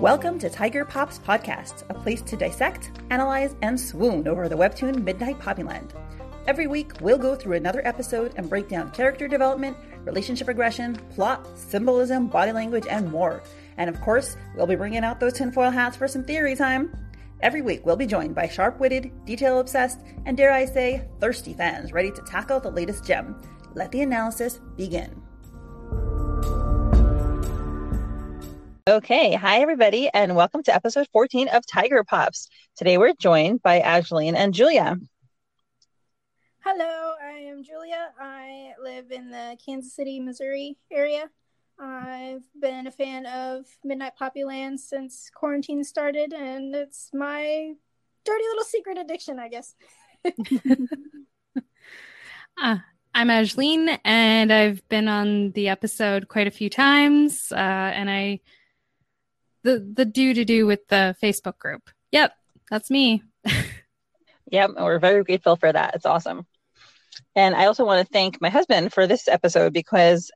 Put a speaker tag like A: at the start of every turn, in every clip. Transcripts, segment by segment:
A: Welcome to Tiger Pops Podcast, a place to dissect, analyze, and swoon over the webtoon Midnight Poppyland. Every week, we'll go through another episode and break down character development, relationship regression, plot, symbolism, body language, and more. And of course, we'll be bringing out those tinfoil hats for some theory time. Every week, we'll be joined by sharp witted, detail obsessed, and dare I say, thirsty fans ready to tackle the latest gem. Let the analysis begin. Okay, hi everybody, and welcome to episode 14 of Tiger Pops. Today we're joined by Aislene and Julia.
B: Hello, I am Julia. I live in the Kansas City, Missouri area. I've been a fan of Midnight Poppyland since quarantine started, and it's my dirty little secret addiction, I guess.
C: uh, I'm Aislene, and I've been on the episode quite a few times, uh, and I the the do to do with the Facebook group. Yep, that's me.
A: yep, we're very grateful for that. It's awesome. And I also want to thank my husband for this episode because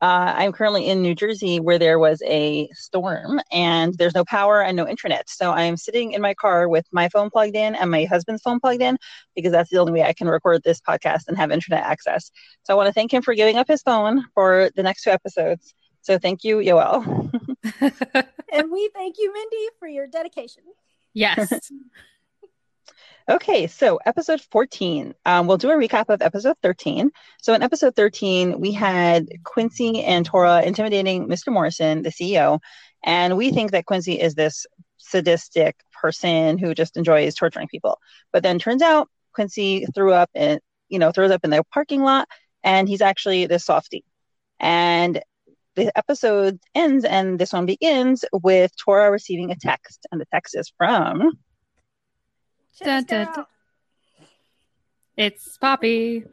A: uh, I'm currently in New Jersey where there was a storm and there's no power and no internet. So I'm sitting in my car with my phone plugged in and my husband's phone plugged in because that's the only way I can record this podcast and have internet access. So I want to thank him for giving up his phone for the next two episodes. So thank you, Yoel.
B: and we thank you, Mindy, for your dedication.
C: Yes.
A: okay, so episode 14. Um, we'll do a recap of episode 13. So in episode 13, we had Quincy and Tora intimidating Mr. Morrison, the CEO. And we think that Quincy is this sadistic person who just enjoys torturing people. But then turns out Quincy threw up and, you know, throws up in the parking lot and he's actually this softy. And the episode ends and this one begins with Tora receiving a text, and the text is from.
C: Dun, dun, dun. It's Poppy.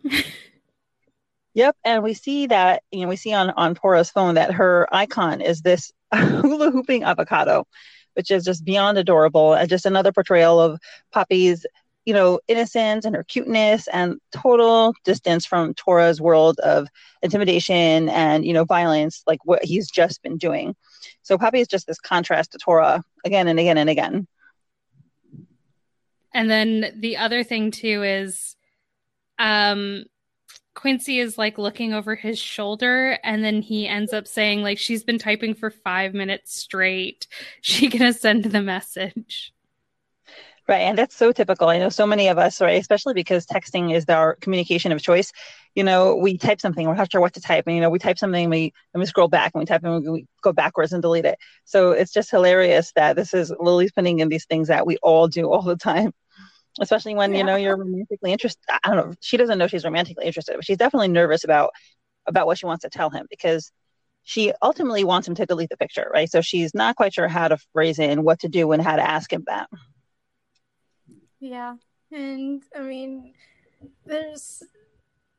A: yep, and we see that you know we see on on Tora's phone that her icon is this hula hooping avocado, which is just beyond adorable, and just another portrayal of Poppy's you know, innocence and her cuteness and total distance from Tora's world of intimidation and, you know, violence, like what he's just been doing. So Poppy is just this contrast to Tora again and again and again.
C: And then the other thing too is um Quincy is like looking over his shoulder and then he ends up saying like she's been typing for 5 minutes straight. She gonna send the message.
A: Right. And that's so typical. I know so many of us, right, especially because texting is our communication of choice. You know, we type something, we're not sure what to type. And, you know, we type something, we, and we scroll back and we type and we go backwards and delete it. So it's just hilarious that this is Lily's putting in these things that we all do all the time, especially when, yeah. you know, you're romantically interested. I don't know. She doesn't know she's romantically interested, but she's definitely nervous about, about what she wants to tell him because she ultimately wants him to delete the picture, right? So she's not quite sure how to phrase it and what to do and how to ask him that.
B: Yeah. And I mean, there's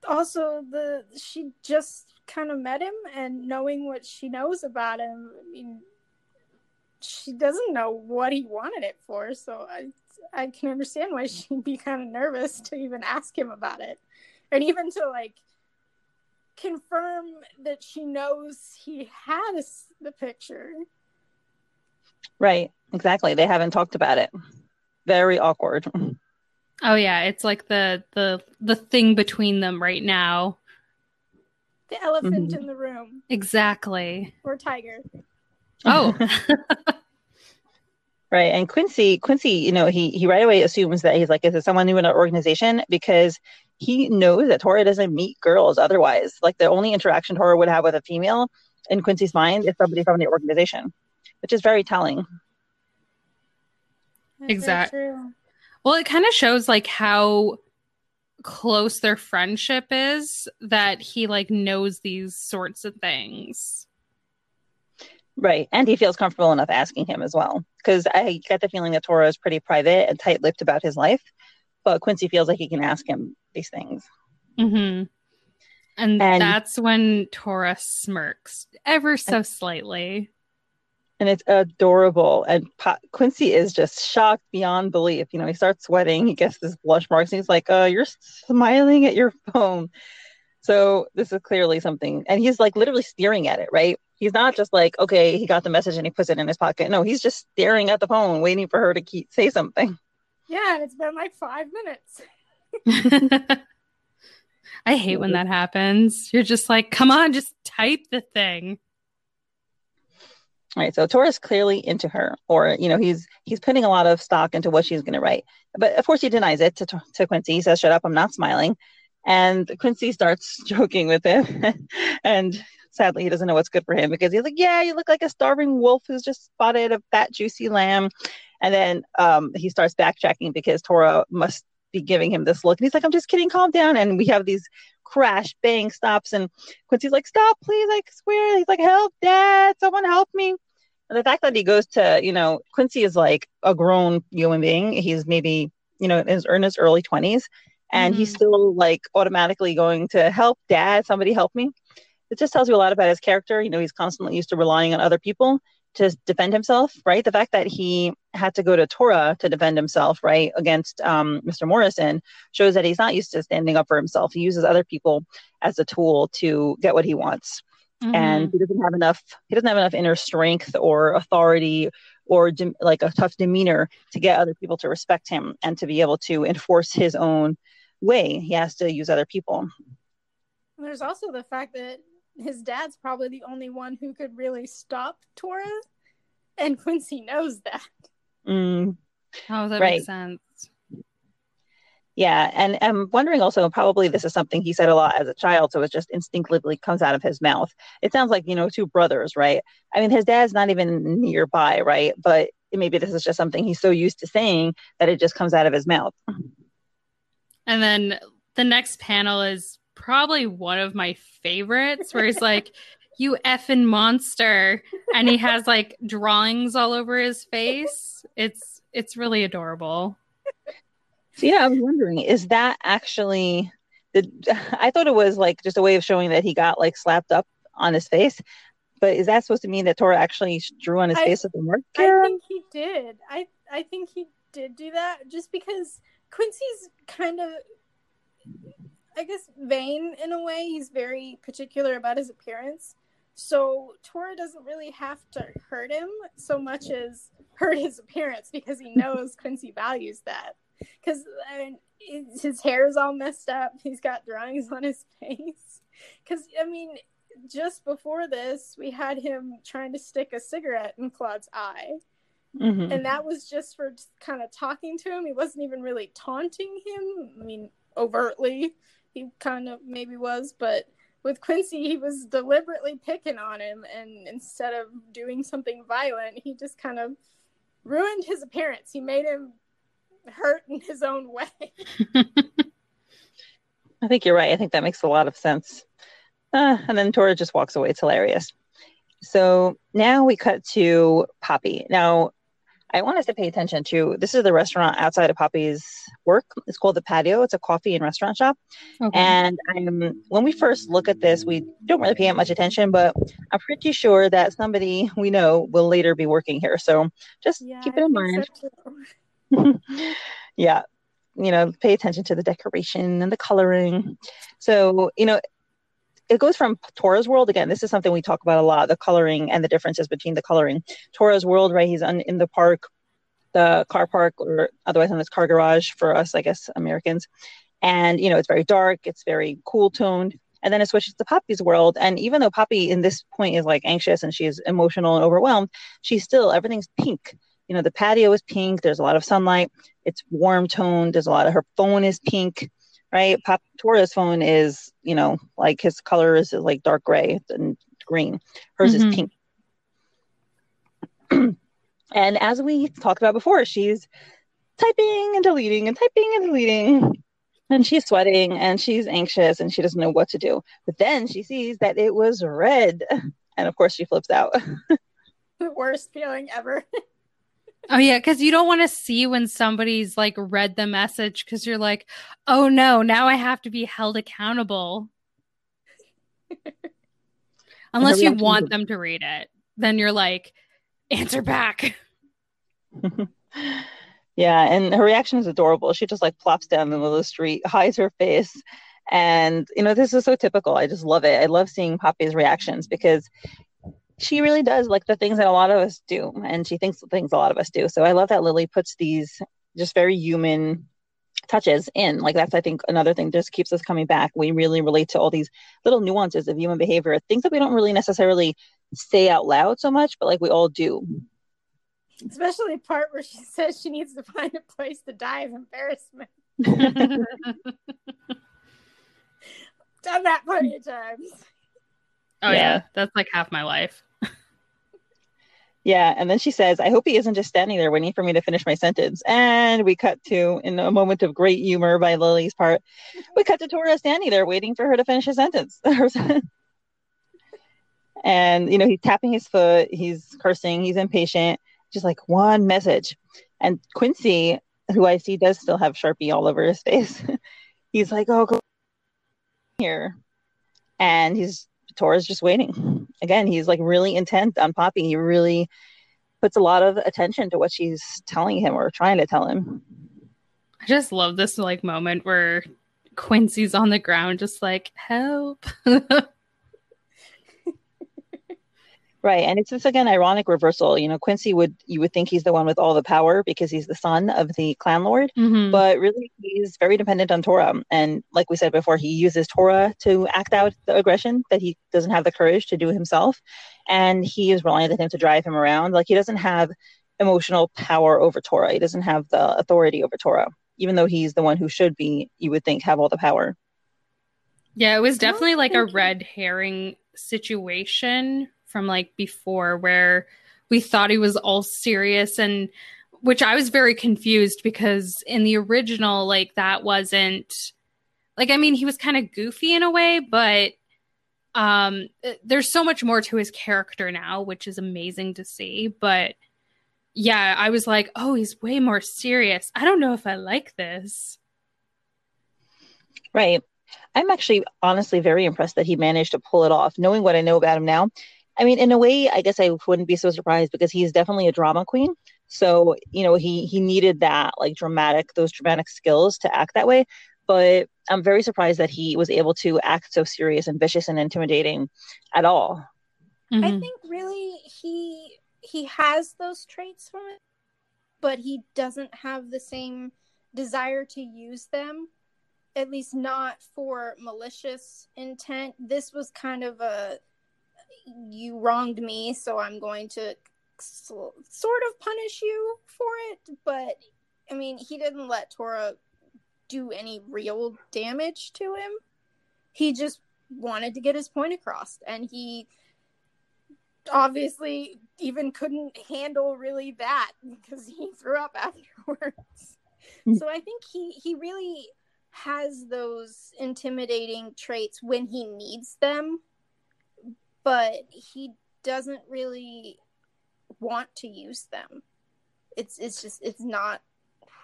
B: also the she just kind of met him and knowing what she knows about him. I mean, she doesn't know what he wanted it for, so I I can understand why she'd be kind of nervous to even ask him about it. And even to like confirm that she knows he has the picture.
A: Right, exactly. They haven't talked about it very awkward.
C: Oh yeah, it's like the the the thing between them right now.
B: The elephant mm-hmm. in the room.
C: Exactly.
B: Or tiger.
C: Oh.
A: right. And Quincy, Quincy, you know, he he right away assumes that he's like, is it someone new in our organization? Because he knows that Tora doesn't meet girls otherwise. Like the only interaction Tora would have with a female in Quincy's mind is somebody from the organization, which is very telling
C: exactly. Well, it kind of shows like how close their friendship is that he like knows these sorts of things.
A: Right. And he feels comfortable enough asking him as well. Because I get the feeling that Tora is pretty private and tight lipped about his life. But Quincy feels like he can ask him these things.
C: Mm-hmm. And, and that's when Tora smirks ever so slightly
A: and it's adorable. And pa- Quincy is just shocked beyond belief. You know, he starts sweating. He gets this blush marks, and he's like, "Uh, you're smiling at your phone." So this is clearly something, and he's like literally staring at it, right? He's not just like, okay, he got the message and he puts it in his pocket. No, he's just staring at the phone, waiting for her to keep, say something.
B: Yeah, and it's been like five minutes.
C: I hate when that happens. You're just like, come on, just type the thing.
A: Right, so Tora's clearly into her, or you know, he's he's putting a lot of stock into what she's going to write. But of course, he denies it to, to Quincy. He says, "Shut up, I'm not smiling." And Quincy starts joking with him, and sadly, he doesn't know what's good for him because he's like, "Yeah, you look like a starving wolf who's just spotted a fat, juicy lamb." And then um, he starts backtracking because Tora must be giving him this look. And he's like, I'm just kidding, calm down. And we have these crash, bang, stops. And Quincy's like, Stop, please, I swear. He's like, Help, dad, someone help me. And the fact that he goes to, you know, Quincy is like a grown human being. He's maybe, you know, in his, in his early 20s. And mm-hmm. he's still like automatically going to help dad, somebody help me. It just tells you a lot about his character. You know, he's constantly used to relying on other people to defend himself, right? The fact that he had to go to Tora to defend himself, right, against um, Mr. Morrison shows that he's not used to standing up for himself. He uses other people as a tool to get what he wants. Mm-hmm. And he doesn't have enough. He doesn't have enough inner strength or authority or de- like a tough demeanor to get other people to respect him and to be able to enforce his own way. He has to use other people.
B: There's also the fact that his dad's probably the only one who could really stop Tora, and Quincy knows that.
A: Mm.
C: Oh, that right. makes sense.
A: Yeah, and I'm wondering also probably this is something he said a lot as a child, so it just instinctively comes out of his mouth. It sounds like you know two brothers, right? I mean, his dad's not even nearby, right? But maybe this is just something he's so used to saying that it just comes out of his mouth.
C: And then the next panel is probably one of my favorites where he's like, You effing monster. And he has like drawings all over his face. It's it's really adorable.
A: So yeah, I was wondering, is that actually the I thought it was like just a way of showing that he got like slapped up on his face. But is that supposed to mean that Tora actually drew on his I, face at the mark?
B: I think he did. I I think he did do that just because Quincy's kind of I guess vain in a way. He's very particular about his appearance. So Tora doesn't really have to hurt him so much as hurt his appearance because he knows Quincy values that. Because I mean, his hair is all messed up. He's got drawings on his face. Because I mean, just before this, we had him trying to stick a cigarette in Claude's eye. Mm-hmm. And that was just for kind of talking to him. He wasn't even really taunting him. I mean, overtly he kind of maybe was, but with Quincy, he was deliberately picking on him, and instead of doing something violent, he just kind of ruined his appearance. He made him hurt in his own way.
A: I think you're right. I think that makes a lot of sense. Uh, and then Tora just walks away. It's hilarious. So now we cut to Poppy. Now, I want us to pay attention to this is the restaurant outside of Poppy's work. It's called the Patio. It's a coffee and restaurant shop. Okay. And um, when we first look at this, we don't really pay much attention, but I'm pretty sure that somebody we know will later be working here. So just yeah, keep it in mind. So yeah. You know, pay attention to the decoration and the coloring. So, you know, it goes from Tora's world again. This is something we talk about a lot: the coloring and the differences between the coloring. Tora's world, right? He's on, in the park, the car park, or otherwise known as car garage for us, I guess, Americans. And you know, it's very dark. It's very cool toned. And then it switches to Poppy's world. And even though Poppy in this point is like anxious and she's emotional and overwhelmed, she's still everything's pink. You know, the patio is pink. There's a lot of sunlight. It's warm toned. There's a lot of her phone is pink right? Pop Tora's phone is, you know, like his color is like dark gray and green. Hers mm-hmm. is pink. and as we talked about before, she's typing and deleting and typing and deleting. And she's sweating and she's anxious and she doesn't know what to do. But then she sees that it was red. And of course, she flips out.
B: the worst feeling ever.
C: Oh yeah, because you don't want to see when somebody's like read the message because you're like, oh no, now I have to be held accountable. Unless you want them to read it, then you're like, answer back.
A: yeah, and her reaction is adorable. She just like plops down in the middle of the street, hides her face, and you know this is so typical. I just love it. I love seeing Poppy's reactions because she really does like the things that a lot of us do, and she thinks the things a lot of us do. So I love that Lily puts these just very human touches in. Like that's I think another thing just keeps us coming back. We really relate to all these little nuances of human behavior, things that we don't really necessarily say out loud so much, but like we all do.
B: Especially the part where she says she needs to find a place to die of embarrassment. Done that plenty of times.
C: Oh yeah. yeah, that's like half my life.
A: Yeah, and then she says, "I hope he isn't just standing there waiting for me to finish my sentence." And we cut to, in a moment of great humor by Lily's part, we cut to Tora standing there waiting for her to finish his sentence. and you know, he's tapping his foot, he's cursing, he's impatient, just like one message. And Quincy, who I see does still have Sharpie all over his face, he's like, "Oh, go here," and he's Tora's just waiting. Again, he's like really intent on Poppy. He really puts a lot of attention to what she's telling him or trying to tell him.
C: I just love this like moment where Quincy's on the ground, just like help.
A: Right. And it's just again ironic reversal. You know, Quincy would you would think he's the one with all the power because he's the son of the clan lord, mm-hmm. but really he's very dependent on Tora. And like we said before, he uses Tora to act out the aggression that he doesn't have the courage to do himself. And he is reliant on him to drive him around. Like he doesn't have emotional power over Tora. He doesn't have the authority over Tora, even though he's the one who should be, you would think, have all the power.
C: Yeah, it was definitely like a red herring situation from like before where we thought he was all serious and which I was very confused because in the original like that wasn't like I mean he was kind of goofy in a way but um there's so much more to his character now which is amazing to see but yeah I was like oh he's way more serious. I don't know if I like this.
A: Right. I'm actually honestly very impressed that he managed to pull it off. Knowing what I know about him now I mean, in a way, I guess I wouldn't be so surprised because he's definitely a drama queen. So, you know, he he needed that like dramatic, those dramatic skills to act that way. But I'm very surprised that he was able to act so serious and vicious and intimidating at all.
B: Mm-hmm. I think really he he has those traits from it, but he doesn't have the same desire to use them at least not for malicious intent. This was kind of a you wronged me, so I'm going to sort of punish you for it. But I mean, he didn't let Tora do any real damage to him. He just wanted to get his point across, and he obviously even couldn't handle really that because he threw up afterwards. Mm. so I think he he really has those intimidating traits when he needs them but he doesn't really want to use them. It's it's just it's not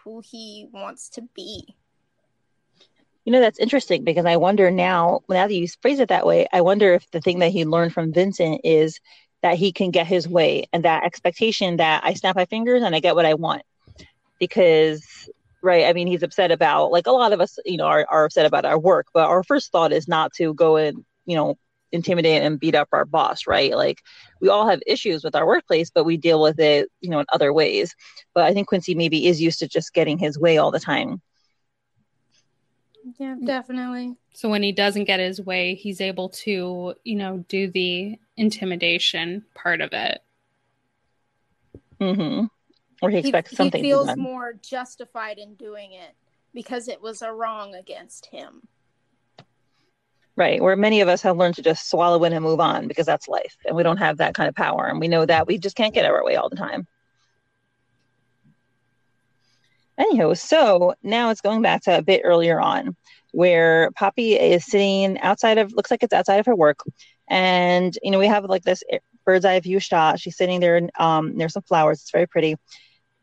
B: who he wants to be.
A: You know, that's interesting because I wonder now, now that you phrase it that way, I wonder if the thing that he learned from Vincent is that he can get his way and that expectation that I snap my fingers and I get what I want. Because, right, I mean, he's upset about, like a lot of us, you know, are, are upset about our work, but our first thought is not to go and, you know, intimidate and beat up our boss, right? Like we all have issues with our workplace, but we deal with it, you know, in other ways. But I think Quincy maybe is used to just getting his way all the time.
B: Yeah, definitely.
C: So when he doesn't get his way, he's able to, you know, do the intimidation part of it.
A: Mm-hmm. Or he expects he, something.
B: He feels more justified in doing it because it was a wrong against him.
A: Right. Where many of us have learned to just swallow it and move on because that's life. And we don't have that kind of power. And we know that we just can't get our way all the time. Anyhow, so now it's going back to a bit earlier on where Poppy is sitting outside of, looks like it's outside of her work. And, you know, we have like this bird's eye view shot. She's sitting there and um, there's some flowers. It's very pretty.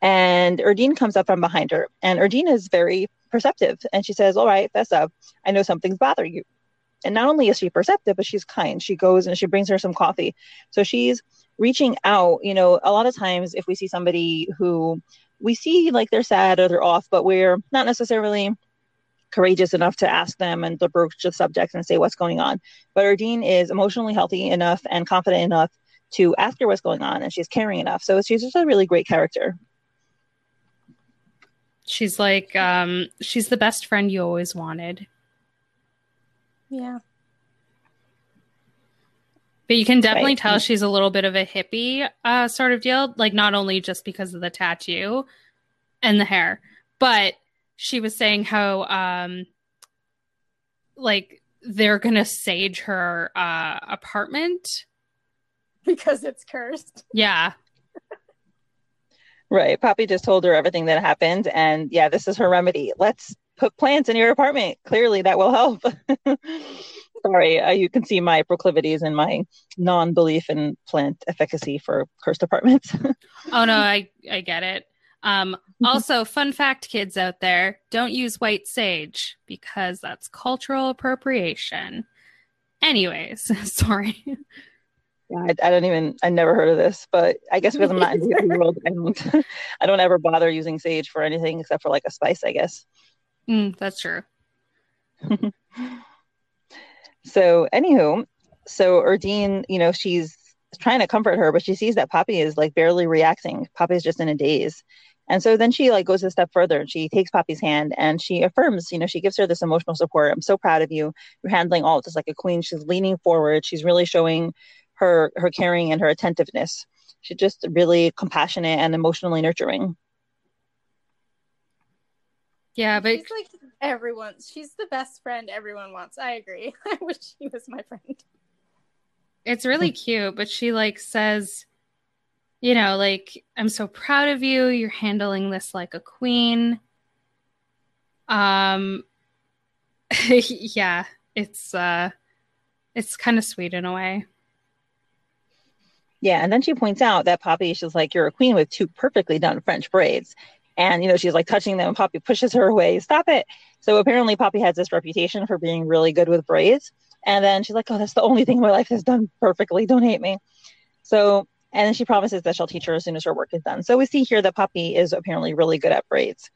A: And Erdene comes up from behind her. And Erdene is very perceptive. And she says, All right, Fessa, I know something's bothering you and not only is she perceptive but she's kind she goes and she brings her some coffee so she's reaching out you know a lot of times if we see somebody who we see like they're sad or they're off but we're not necessarily courageous enough to ask them and broach the subject and say what's going on but Erdene is emotionally healthy enough and confident enough to ask her what's going on, and she's caring enough. So she's just a really great character.
C: She's like, um, she's the best friend you always wanted.
B: Yeah.
C: But you can definitely
A: Right.
C: tell she's a little bit of a hippie uh, sort of deal. Like, not only just because of the tattoo and the hair, but she was saying how, um, like, they're going to sage her uh, apartment.
B: Because it's cursed.
C: Yeah.
A: Right. Poppy just told her everything that happened. And yeah, this is her remedy. Let's put plants in your apartment. Clearly, that will help. Sorry, uh, you can see my proclivities and my non belief in plant efficacy for cursed apartments.
C: Oh, no, I, I get it. Um, also, fun fact, kids out there don't use white sage because that's cultural appropriation. Anyways, sorry.
A: Yeah, I, I don't even, I never heard of this, but I guess because I'm not in the world, I don't, I don't ever bother using sage for anything except for like a spice, I guess.
C: Mm, that's true.
A: So, anywho, so Erdene, you know, she's trying to comfort her, but she sees that Poppy is like barely reacting. Poppy's just in a daze. And so then she like goes a step further and she takes Poppy's hand and she affirms, you know, she gives her this emotional support. I'm so proud of you. You're handling all this like a queen. She's leaning forward. She's really showing her her caring and her attentiveness. She's just really compassionate and emotionally nurturing.
C: Yeah, but
B: She's like everyone. She's the best friend everyone wants. I agree. I wish she was my friend.
C: it's really cute. But she like says, you know, like, I'm so proud of you. You're handling this like a queen. Um, yeah, it's uh, it's kind of sweet in a way.
A: Yeah, and then she points out that Poppy, she's like, You're a queen with two perfectly done French braids. And, you know, she's like touching them, Poppy pushes her away. Stop it. So apparently, Poppy has this reputation for being really good with braids. And then she's like, Oh, that's the only thing my life has done perfectly. Don't hate me. So, and then she promises that she'll teach her as soon as her work is done. So we see here that Poppy is apparently really good at braids.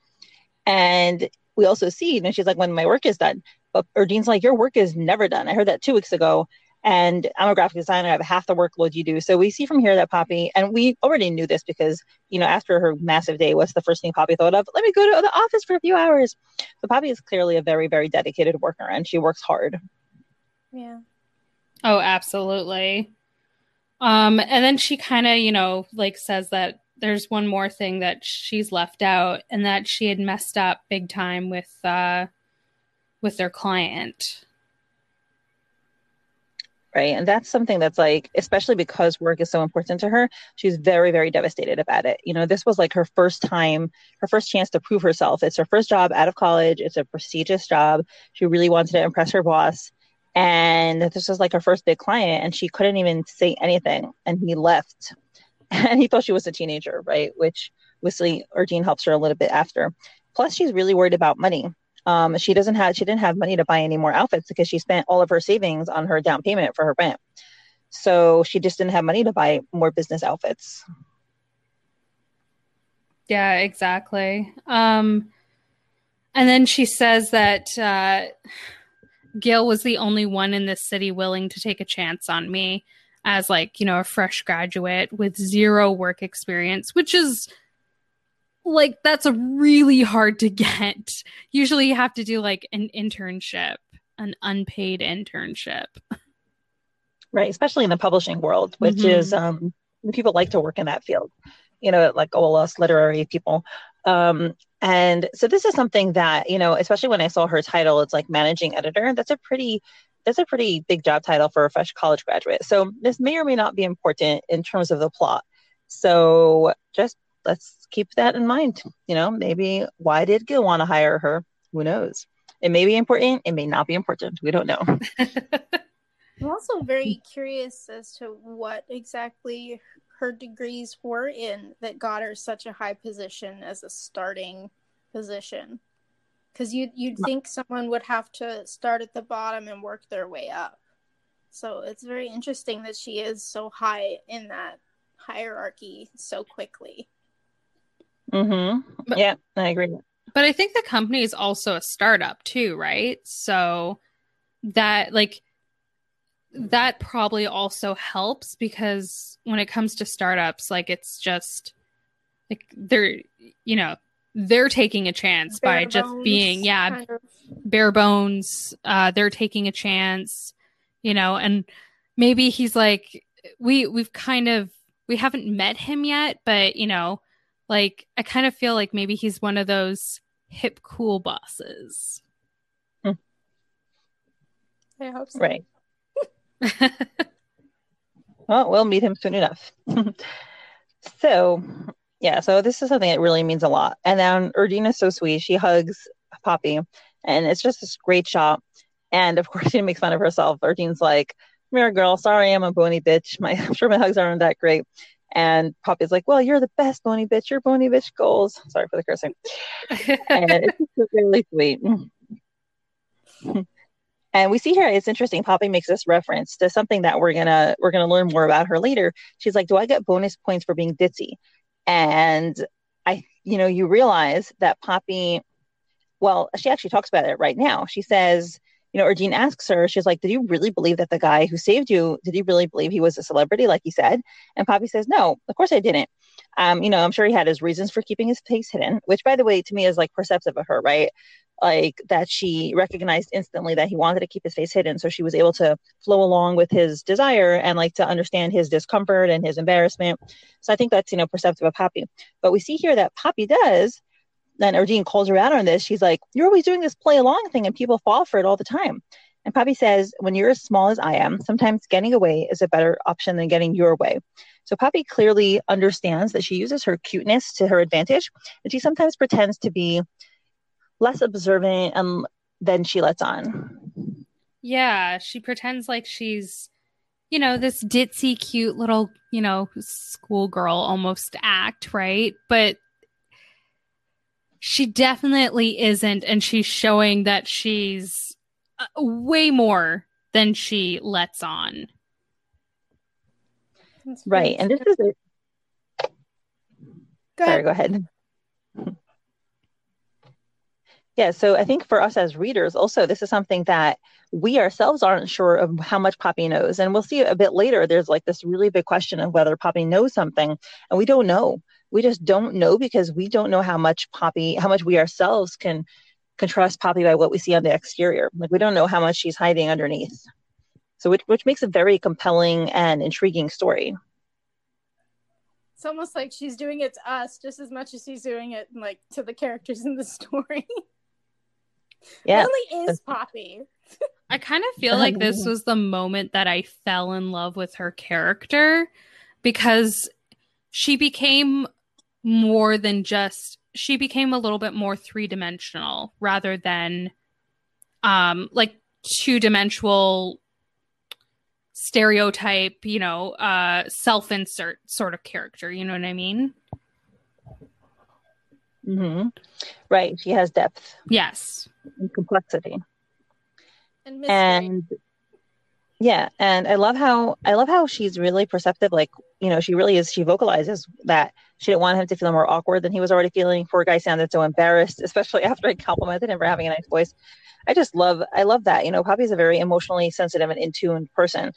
A: And we also see, you know, she's like, When my work is done. But Erdene's like, Your work is never done. I heard that two weeks ago and I'm a graphic designer. I have half the workload you do. So we see from here that Poppy, and we already knew this because, you know, after her massive day, what's the first thing Poppy thought of? Let me go to the office for a few hours. So Poppy is clearly a very, very dedicated worker and she works hard.
B: Yeah.
C: Oh, absolutely. Um, and then she kind of, you know, like says that there's one more thing that she's left out, and that she had messed up big time with uh, with their client.
A: Right. And that's something that's like, especially because work is so important to her, she's very, very devastated about it. You know, this was like her first time, her first chance to prove herself. It's her first job out of college. It's a prestigious job. She really wanted to impress her boss. And this was like her first big client, and she couldn't even say anything. And he left. And he thought she was a teenager, right? Which obviously Erdene helps her a little bit after. Plus, she's really worried about money. Um, she doesn't have she didn't have money to buy any more outfits because she spent all of her savings on her down payment for her rent. So she just didn't have money to buy more business outfits.
C: Yeah, exactly. Um, and then she says that uh, Gil was the only one in this city willing to take a chance on me as, like, you know, a fresh graduate with zero work experience, which is like that's a really hard to get. Usually, you have to do like an internship, an unpaid internship.
A: Right, especially in the publishing world, which
C: Mhm.
A: is um people like to work in that field. You know, like all us literary people. Um, and so this is something that, you know, especially when I saw her title, it's like managing editor. That's a pretty that's a pretty big job title for a fresh college graduate. So this may or may not be important in terms of the plot. So just let's keep that in mind. You know, maybe why did Gil want to hire her? Who knows? It may be important. It may not be important. We don't know.
B: I'm also very curious as to what exactly her degrees were in that got her such a high position as a starting position. Because you'd, you'd think someone would have to start at the bottom and work their way up. So it's very interesting that she is so high in that hierarchy so quickly.
A: Hmm
C: But-
A: yeah, I agree.
C: But I think the company is also a startup too, right? So that like that probably also helps because when it comes to startups, like it's just like they're, you know, they're taking a chance bare by bones, just being, yeah, kind of. bare bones. Uh, they're taking a chance, you know, and maybe he's like, we, we've kind of, we haven't met him yet, but you know, like I kind of feel like maybe he's one of those hip cool bosses.
B: Hmm. I hope so.
A: Right. well, we'll meet him soon enough. so, yeah, so this is something that really means a lot. And then Erdene is so sweet. She hugs Poppy, and it's just this great shot. And of course, she makes fun of herself. Erdene's like, "Come here, girl. Sorry, I'm a bony bitch. My, I'm sure my hugs aren't that great." And Poppy's like, "Well, you're the best, bony bitch. You're bony bitch goals." Sorry for the cursing. and it's really sweet. And we see here it's interesting. Poppy makes this reference to something that we're gonna we're gonna learn more about her later. She's like, "Do I get bonus points for being ditzy?" And I, you know, you realize that Poppy, well, she actually talks about it right now. She says, you know, Erdene asks her, she's like, "Did you really believe that the guy who saved you? Did he really believe he was a celebrity, like he said?" And Poppy says, "No, of course I didn't. Um, you know, I'm sure he had his reasons for keeping his face hidden, which, by the way, to me is like perceptive of her, right? like that she recognized instantly that he wanted to keep his face hidden so she was able to flow along with his desire and like to understand his discomfort and his embarrassment so i think that's you know perceptive of poppy but we see here that poppy does then Erdene calls her out on this she's like you're always doing this play along thing and people fall for it all the time and poppy says when you're as small as i am sometimes getting away is a better option than getting your way so poppy clearly understands that she uses her cuteness to her advantage and she sometimes pretends to be less observant and than she lets on.
C: Yeah, she pretends like she's, you know, this ditzy, cute little, you know, schoolgirl almost act, right? But she definitely isn't, and she's showing that she's uh, way more than she lets on.
A: Right, and this is it. Go Sorry, go ahead. Yeah, so I think for us as readers, also, this is something that we ourselves aren't sure of how much Poppy knows. And we'll see a bit later, there's like this really big question of whether Poppy knows something, and we don't know. We just don't know because we don't know how much Poppy, how much we ourselves can, can trust Poppy by what we see on the exterior. Like, we don't know how much she's hiding underneath. So, which, which makes a very compelling and intriguing story.
B: It's almost like she's doing it to us just as much as she's doing it like to the characters in the story.
A: Yeah.
B: Really is Poppy.
C: I kind of feel like this was the moment that I fell in love with her character because she became more than just she became a little bit more three-dimensional rather than um like two-dimensional stereotype, you know, uh self-insert sort of character, you know what I mean?
A: Mhm. Right, she has depth.
C: Yes
A: and complexity.
B: And, and
A: yeah, and I love how I love how she's really perceptive. Like you know, she really is. She vocalizes that she didn't want him to feel more awkward than he was already feeling. Poor guy sounded so embarrassed, especially after I complimented him for having a nice voice. I just love I love that. You know, Poppy's a very emotionally sensitive and in tune person.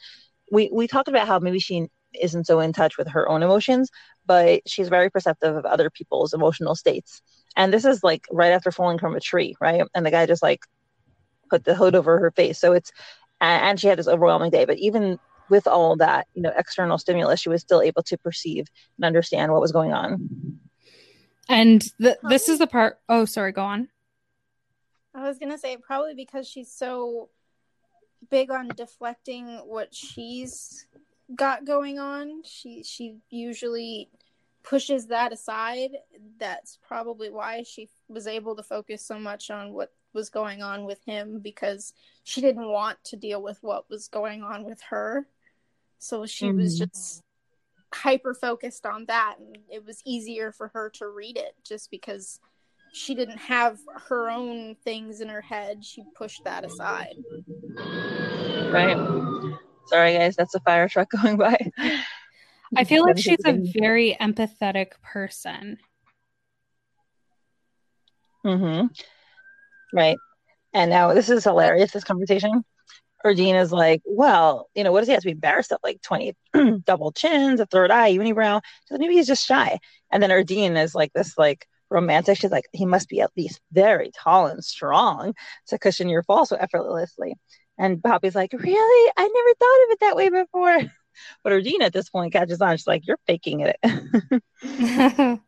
A: We we talked about how maybe she isn't so in touch with her own emotions, but she's very perceptive of other people's emotional states. And this is like right after falling from a tree, right? And the guy just like put the hood over her face. So it's, and she had this overwhelming day. But even with all that, you know, external stimulus, she was still able to perceive and understand what was going on.
C: And the, this is the part. Oh, sorry, go on.
B: I was going to say, probably because she's so big on deflecting what she's got going on. She she usually pushes that aside, that's probably why she was able to focus so much on what was going on with him because she didn't want to deal with what was going on with her. So she mm-hmm. was just hyper focused on that and it was easier for her to read it just because she didn't have her own things in her head. She pushed that aside.
A: Right. Sorry guys, that's a fire truck going by.
C: I feel like she's a very empathetic person.
A: Mm-hmm. Right. And now this is hilarious, this conversation. Erdene is like, well, you know, what does he have to be embarrassed of? Like 20 double chins, a third eye, unibrow. So maybe he's just shy. And then Erdene is like this, like romantic. She's like, he must be at least very tall and strong to cushion your fall so effortlessly. And Poppy's like, really? I never thought of it that way before. But Erdene at this point catches on. She's like, you're faking it.
C: and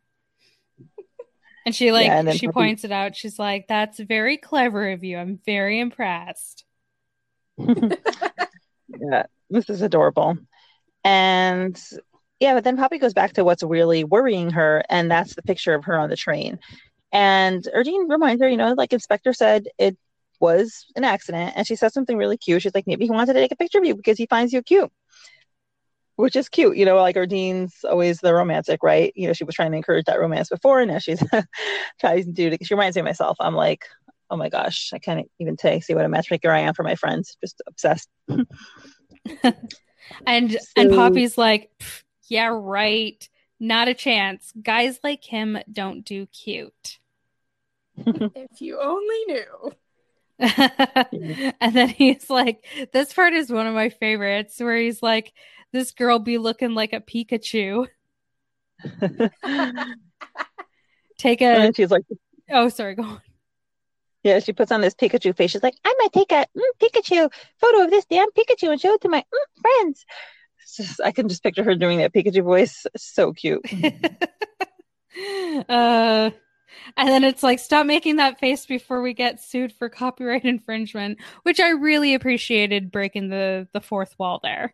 C: she like yeah, and she Poppy... points it out. She's like, that's very clever of you. I'm very impressed.
A: Yeah, this is adorable. And yeah, but then Poppy goes back to what's really worrying her, and that's the picture of her on the train. And Erdene reminds her, you know, like Inspector said, it was an accident. And she says something really cute. She's like, maybe he wanted to take a picture of you because he finds you cute. Which is cute, you know, like Erdene's always the romantic, right? You know, she was trying to encourage that romance before, and now she's trying to do it. She reminds me of myself. I'm like, oh my gosh, I can't even say see what a matchmaker I am for my friends. Just obsessed.
C: and so, and Poppy's like, yeah, right. Not a chance. Guys like him don't do cute.
B: if you only knew.
C: and then he's like, this part is one of my favorites where he's like, this girl be looking like a Pikachu. Take a.
A: And she's like,
C: oh, sorry, go on.
A: Yeah, she puts on this Pikachu face. She's like, I might take a mm, Pikachu photo of this damn Pikachu and show it to my mm, friends. Just, I can just picture her doing that Pikachu voice. So cute.
C: uh, and then it's like, stop making that face before we get sued for copyright infringement, which I really appreciated breaking the the fourth wall there.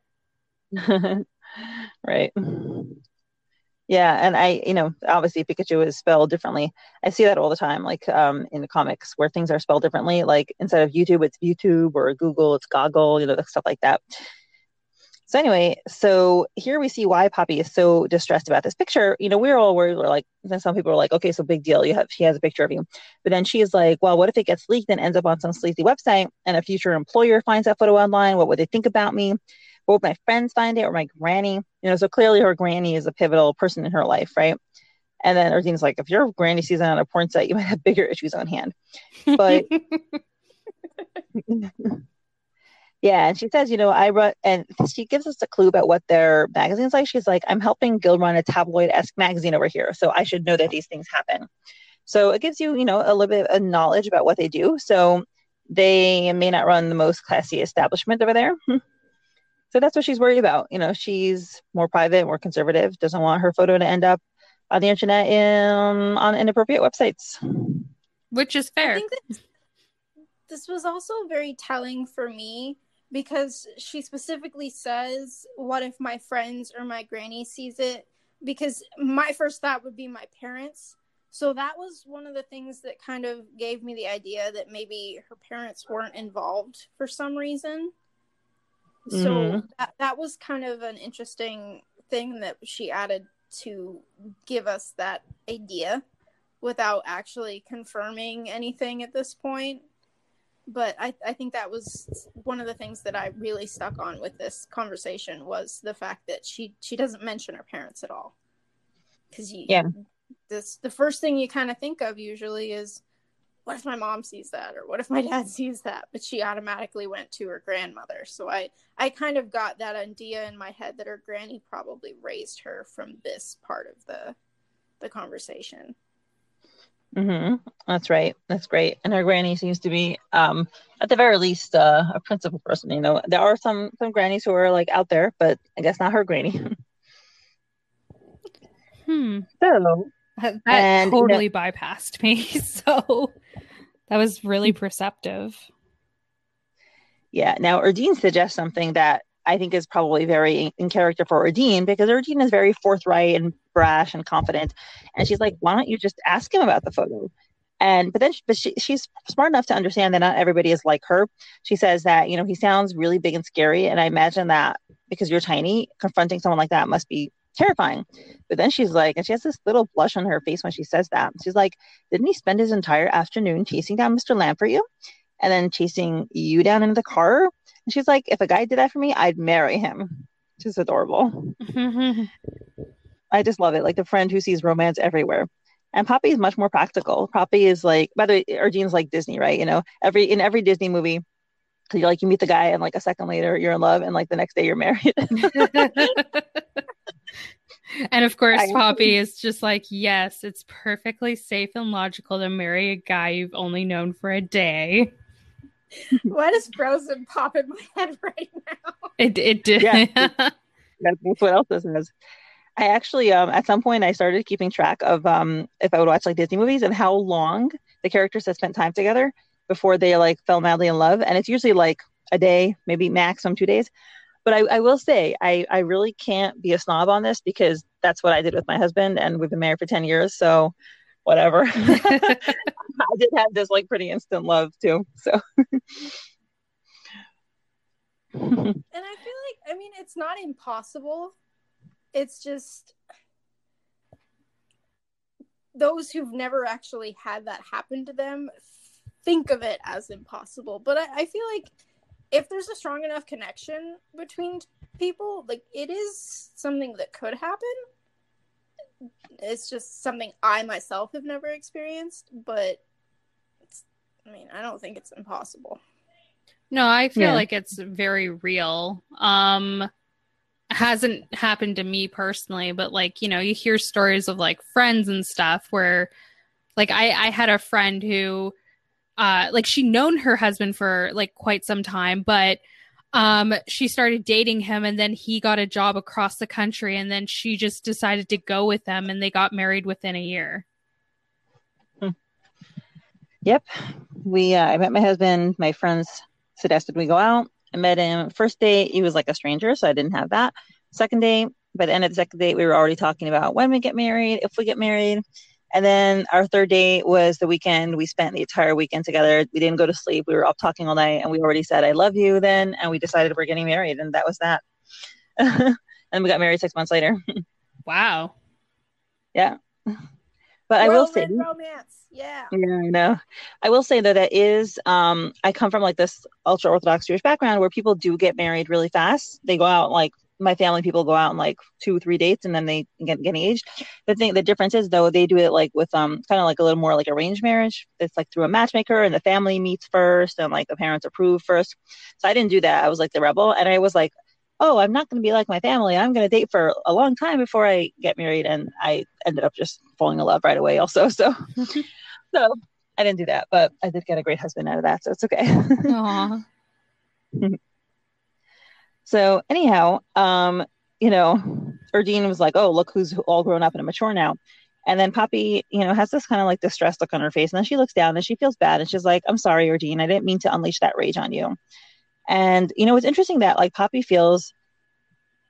A: right. Yeah, and I, you know, obviously Pikachu is spelled differently. I see that all the time, like um, in the comics where things are spelled differently. Like instead of YouTube, it's YouTube, or Google, it's Goggle, you know, stuff like that. So anyway, so here we see why Poppy is so distressed about this picture. You know, we're all worried. We're like, then some people are like, okay, so big deal. You have she has a picture of you, but then she's like, well, what if it gets leaked and ends up on some sleazy website, and a future employer finds that photo online? What would they think about me? Would my friends find it, or my granny? You know, so clearly her granny is a pivotal person in her life, right? And then Erdenes like, if your granny sees it on a porn site, you might have bigger issues on hand. But Yeah, and she says, you know, I run, and she gives us a clue about what their magazine's like. She's like, I'm helping Gil run a tabloid esque magazine over here, so I should know that these things happen. So it gives you, you know, a little bit of knowledge about what they do. So they may not run the most classy establishment over there. so that's what she's worried about. You know, she's more private, more conservative, doesn't want her photo to end up on the internet in, on inappropriate websites.
C: Which is fair.
B: I think that's this was also very telling for me because she specifically says, What if my friends or my granny sees it? Because my first thought would be my parents. So that was one of the things that kind of gave me the idea that maybe her parents weren't involved for some reason. Mm-hmm. So that, that was kind of an interesting thing that she added to give us that idea without actually confirming anything at this point. But I, I think that was one of the things that I really stuck on with this conversation was the fact that she she doesn't mention her parents at all. Because you yeah. this the first thing you kind of think of usually is what if my mom sees that or what if my dad sees that but she automatically went to her grandmother so i i kind of got that idea in my head that her granny probably raised her from this part of the the conversation
A: Mm-hmm. That's right. That's great. And her granny seems to be, um, at the very least, uh, a principal person. You know, there are some some grannies who are like out there, but I guess not her granny.
C: hmm.
A: So
C: that, that and, totally you know, bypassed me. So that was really perceptive.
A: Yeah. Now, Erdene suggests something that I think is probably very in character for Erdene because Erdene is very forthright and brash and confident. And she's like, why don't you just ask him about the photo? And but then she, but she, she's smart enough to understand that not everybody is like her. She says that you know he sounds really big and scary, and I imagine that because you're tiny, confronting someone like that must be terrifying. But then she's like, and she has this little blush on her face when she says that. She's like, didn't he spend his entire afternoon chasing down Mr. Lamb for you, and then chasing you down into the car? And she's like, if a guy did that for me, I'd marry him. Which is adorable. I just love it. Like the friend who sees romance everywhere. And Poppy is much more practical. Poppy is like, by the way, Erdene's like Disney, right? You know, every in every Disney movie, you like you meet the guy and like a second later you're in love and like the next day you're married.
C: and of course, I, Poppy is just like, yes, it's perfectly safe and logical to marry a guy you've only known for a day.
B: Why does Frozen pop in my head right now?
C: It it did.
A: Yeah, that's what else this is. I actually, um, at some point, I started keeping track of um, if I would watch like Disney movies and how long the characters had spent time together before they like fell madly in love, and it's usually like a day, maybe maximum two days. But I, I will say, I, I really can't be a snob on this because that's what I did with my husband, and we've been married for ten years, so whatever. I did have this like pretty instant love too, so.
B: and I feel like, I mean, it's not impossible it's just those who've never actually had that happen to them think of it as impossible. But I, I feel like if there's a strong enough connection between people, like it is something that could happen. It's just something I myself have never experienced, but it's I mean, I don't think it's impossible.
C: No, I feel yeah. like it's very real. Um hasn't happened to me personally, but like, you know, you hear stories of like friends and stuff where like I I had a friend who uh like she'd known her husband for like quite some time, but um she started dating him and then he got a job across the country and then she just decided to go with them and they got married within a year.
A: Hmm. Yep. We uh, I met my husband, my friends suggested we go out I met him first date. He was like a stranger, so I didn't have that. Second date, by the end of the second date, we were already talking about when we get married, if we get married. And then our third date was the weekend. We spent the entire weekend together. We didn't go to sleep. We were up talking all night, and we already said "I love you" then, and we decided we're getting married, and that was that. and we got married six months later.
C: wow.
A: Yeah. But I will say,
B: romance. Yeah.
A: Yeah, I know. I will say though that is um I come from like this ultra orthodox Jewish background where people do get married really fast. They go out like my family people go out on like two three dates and then they get, get engaged the thing the difference is though they do it like with um kind of like a little more like arranged marriage it's like through a matchmaker and the family meets first and like the parents approve first so i didn't do that i was like the rebel and i was like oh, I'm not going to be like my family. I'm going to date for a long time before I get married. And I ended up just falling in love right away, also. So, so I didn't do that, but I did get a great husband out of that. So it's okay. Aww. So, anyhow, um, you know, Erdene was like, oh, look who's all grown up and mature now. And then Poppy, you know, has this kind of like distressed look on her face. And then she looks down and she feels bad. And she's like, I'm sorry, Erdene. I didn't mean to unleash that rage on you. And you know, it's interesting that like Poppy feels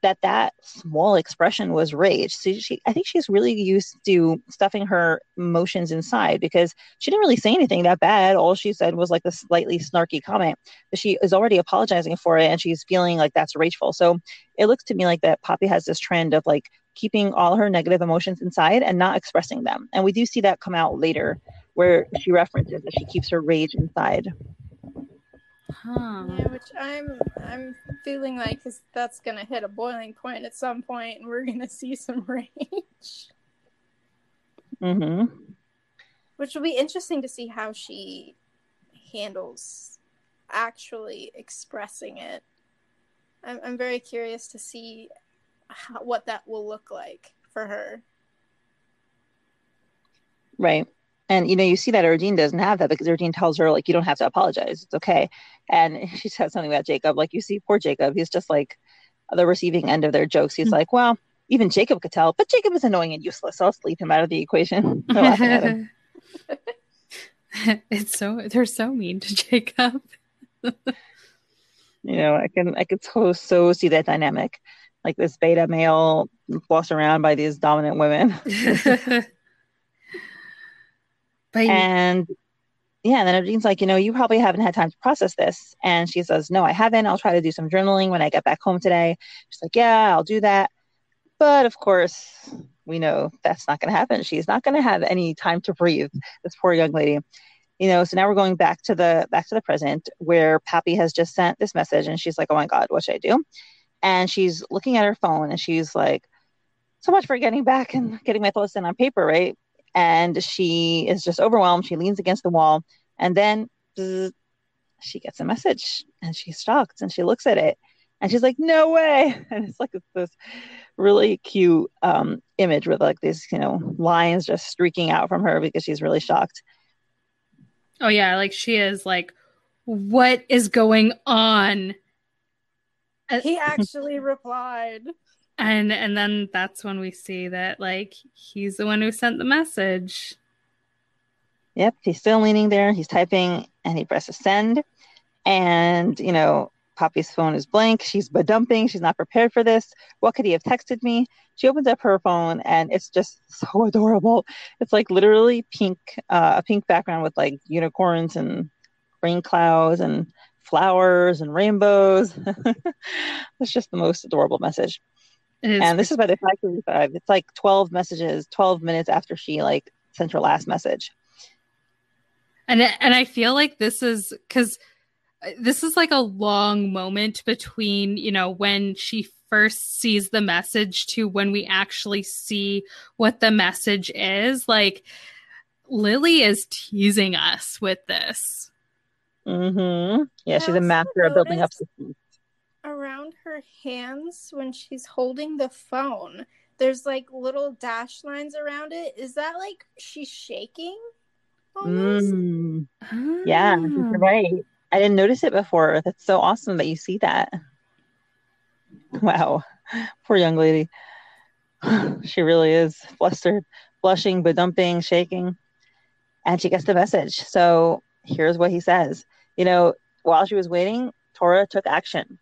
A: that that small expression was rage. So she, I think she's really used to stuffing her emotions inside because she didn't really say anything that bad. All she said was like a slightly snarky comment, but she is already apologizing for it and she's feeling like that's rageful. So it looks to me like that Poppy has this trend of like keeping all her negative emotions inside and not expressing them. And we do see that come out later where she references that she keeps her rage inside.
B: Huh. Yeah, which I'm I'm feeling like cause that's gonna hit a boiling point at some point, and we're gonna see some rage.
A: Mm-hmm.
B: Which will be interesting to see how she handles actually expressing it. I'm I'm very curious to see how, what that will look like for her.
A: Right. And you know, you see that Erdene doesn't have that because Erdene tells her like you don't have to apologize. It's okay. And she says something about Jacob, like you see poor Jacob, he's just like the receiving end of their jokes. He's mm-hmm. like, Well, even Jacob could tell, but Jacob is annoying and useless, so I'll leave him out of the equation.
C: it's so they're so mean to Jacob.
A: you know, I can I could so so see that dynamic. Like this beta male bossed around by these dominant women. But and yeah, and then Erdene's like, you know, you probably haven't had time to process this. And she says, no, I haven't. I'll try to do some journaling when I get back home today. She's like, yeah, I'll do that. But of course, we know that's not going to happen. She's not going to have any time to breathe. This poor young lady. You know, so now we're going back to the back to the present where Poppy has just sent this message and she's like, oh my God, what should I do? And she's looking at her phone and she's like, so much for getting back and getting my thoughts in on paper, right? And she is just overwhelmed. She leans against the wall, and then she gets a message and she's shocked and she looks at it and she's like, no way. And it's like this really cute um, image with like these, you know, lines just streaking out from her because she's really shocked.
C: Oh, yeah. Like she is like, what is going on?
B: He actually replied.
C: And and then that's when we see that like he's the one who sent the message.
A: Yep, he's still leaning there. He's typing and he presses send. And, you know, Poppy's phone is blank. She's dumping. She's not prepared for this. What could he have texted me? She opens up her phone and it's just so adorable. It's like literally pink, uh, a pink background with like unicorns and rain clouds and flowers and rainbows. it's just the most adorable message. And this is by the 535. It's like 12 messages, 12 minutes after she like sent her last message.
C: And and I feel like this is because this is like a long moment between you know when she first sees the message to when we actually see what the message is. Like lily is teasing us with this.
A: Mm-hmm. Yeah she's a master of building up systems
B: around her hands when she's holding the phone there's like little dash lines around it is that like she's shaking
A: mm. yeah you're right I didn't notice it before. That's so awesome that you see that. Wow. Poor young lady. she really is flustered, blushing, but dumping, shaking. And she gets the message. So here's what he says. You know, while she was waiting, Tora took action.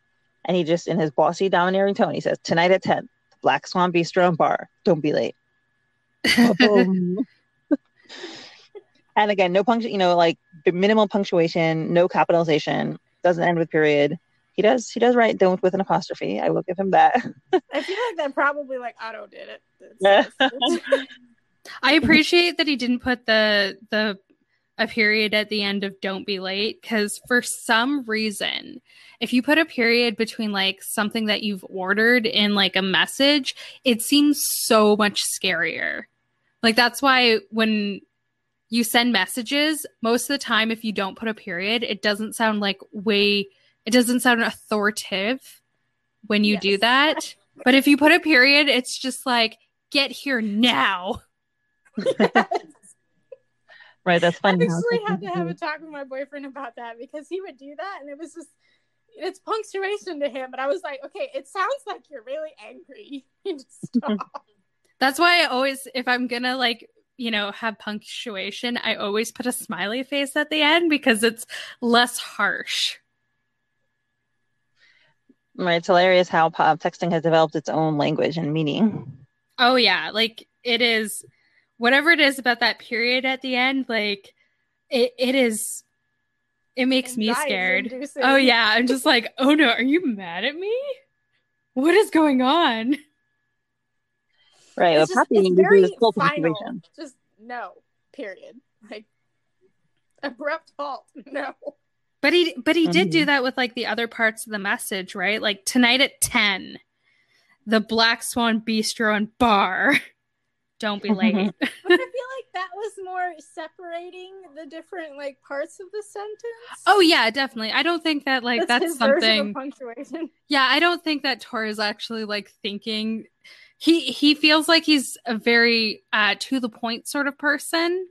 A: And he just, in his bossy, domineering tone, he says, Tonight at 10, Black Swan Bistro and Bar. Don't be late. And again, no punctuation, you know, like minimal punctuation, no capitalization, doesn't end with period. He does he does write don't with an apostrophe. I will give him that.
B: I feel like that probably like Otto did it.
C: I appreciate that he didn't put the the a period at the end of don't be late because for some reason if you put a period between like something that you've ordered in like a message it seems so much scarier. Like that's why when you send messages most of the time if you don't put a period it doesn't sound like way it doesn't sound authoritative when you yes. do that. But if you put a period it's just like get here now
A: right that's fun
B: i actually had to have a talk with my boyfriend about that because he would do that and it was just it's punctuation to him but i was like okay it sounds like you're really angry you just stop
C: that's why i always if i'm gonna like you know, have punctuation, I always put a smiley face at the end because it's less harsh.
A: Right. It's hilarious how texting has developed its own language and meaning.
C: Oh, yeah. Like it is whatever it is about that period at the end, like it, it is, it makes me scared. Inducing. Oh, yeah. I'm just like, oh no, are you mad at me? What is going on?
A: Right. It's well, just, Poppy needs full final.
B: Just no. Period. Like abrupt halt. No.
C: But he but he mm-hmm. did do mm-hmm. that with like the other parts of the message, right? Like tonight at 10, the Black Swan Bistro and Bar. Don't be late.
B: But I feel like that was more separating the different like parts of the sentence.
C: Oh yeah, definitely. I don't think that like that's, that's something punctuation. Yeah, I don't think that Tora is actually like thinking he he feels like he's a very uh to the point sort of person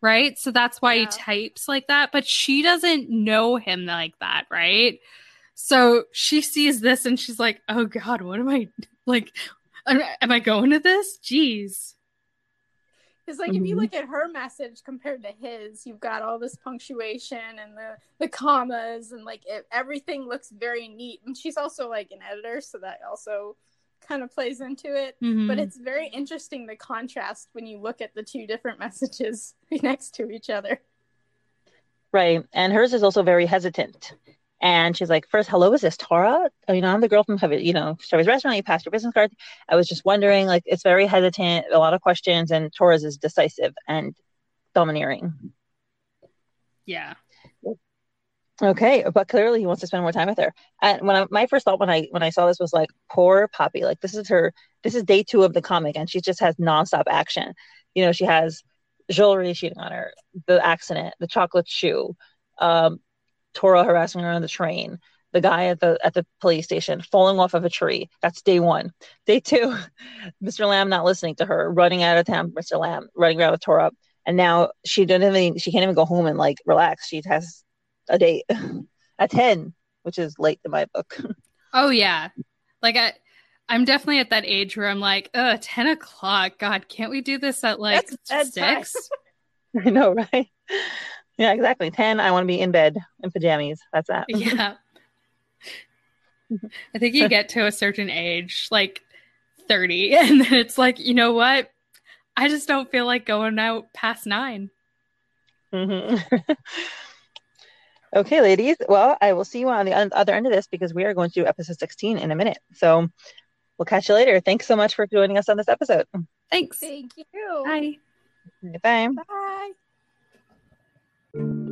C: right so that's why yeah. he types like that but she doesn't know him like that right so she sees this and she's like oh god what am i like am i going to this jeez
B: because like mm-hmm. if you look at her message compared to his you've got all this punctuation and the the commas and like it, everything looks very neat and she's also like an editor so that also kind of plays into it. Mm-hmm. But it's very interesting the contrast when you look at the two different messages next to each other.
A: Right. And hers is also very hesitant. And she's like, first, hello, is this Tora? Oh, you know, I'm the girl from, you know, Chevy's restaurant. You passed your business card. I was just wondering, like, it's very hesitant, a lot of questions, and Tora's is decisive and domineering.
C: Yeah.
A: Okay, but clearly he wants to spend more time with her. And when I, my first thought when I when I saw this was like, poor Poppy. Like this is her. This is day two of the comic, and she just has nonstop action. You know, she has jewelry cheating on her, the accident, the chocolate shoe, um, Tora harassing her on the train, the guy at the at the police station falling off of a tree. That's day one. Day two, Mr. Lamb not listening to her, running out of town. Mr. Lamb running around with Tora, and now she doesn't even she can't even go home and like relax. She has a date at ten, which is late in my book.
C: Oh yeah, like I. I'm definitely at that age where I'm like, uh, 10 o'clock. God, can't we do this at like
B: That's
C: six?
A: I know, right? Yeah, exactly. Ten. I want to be in bed in pajamas. That's that.
C: yeah. I think you get to a certain age, like 30, and then it's like, you know what? I just don't feel like going out past nine.
A: hmm okay, ladies. Well, I will see you on the other end of this because we are going to do episode 16 in a minute. So we'll catch you later. Thanks so much for joining us on this episode.
C: Thanks.
B: Thank you.
C: Bye.
A: Bye.
B: Bye. Thank you.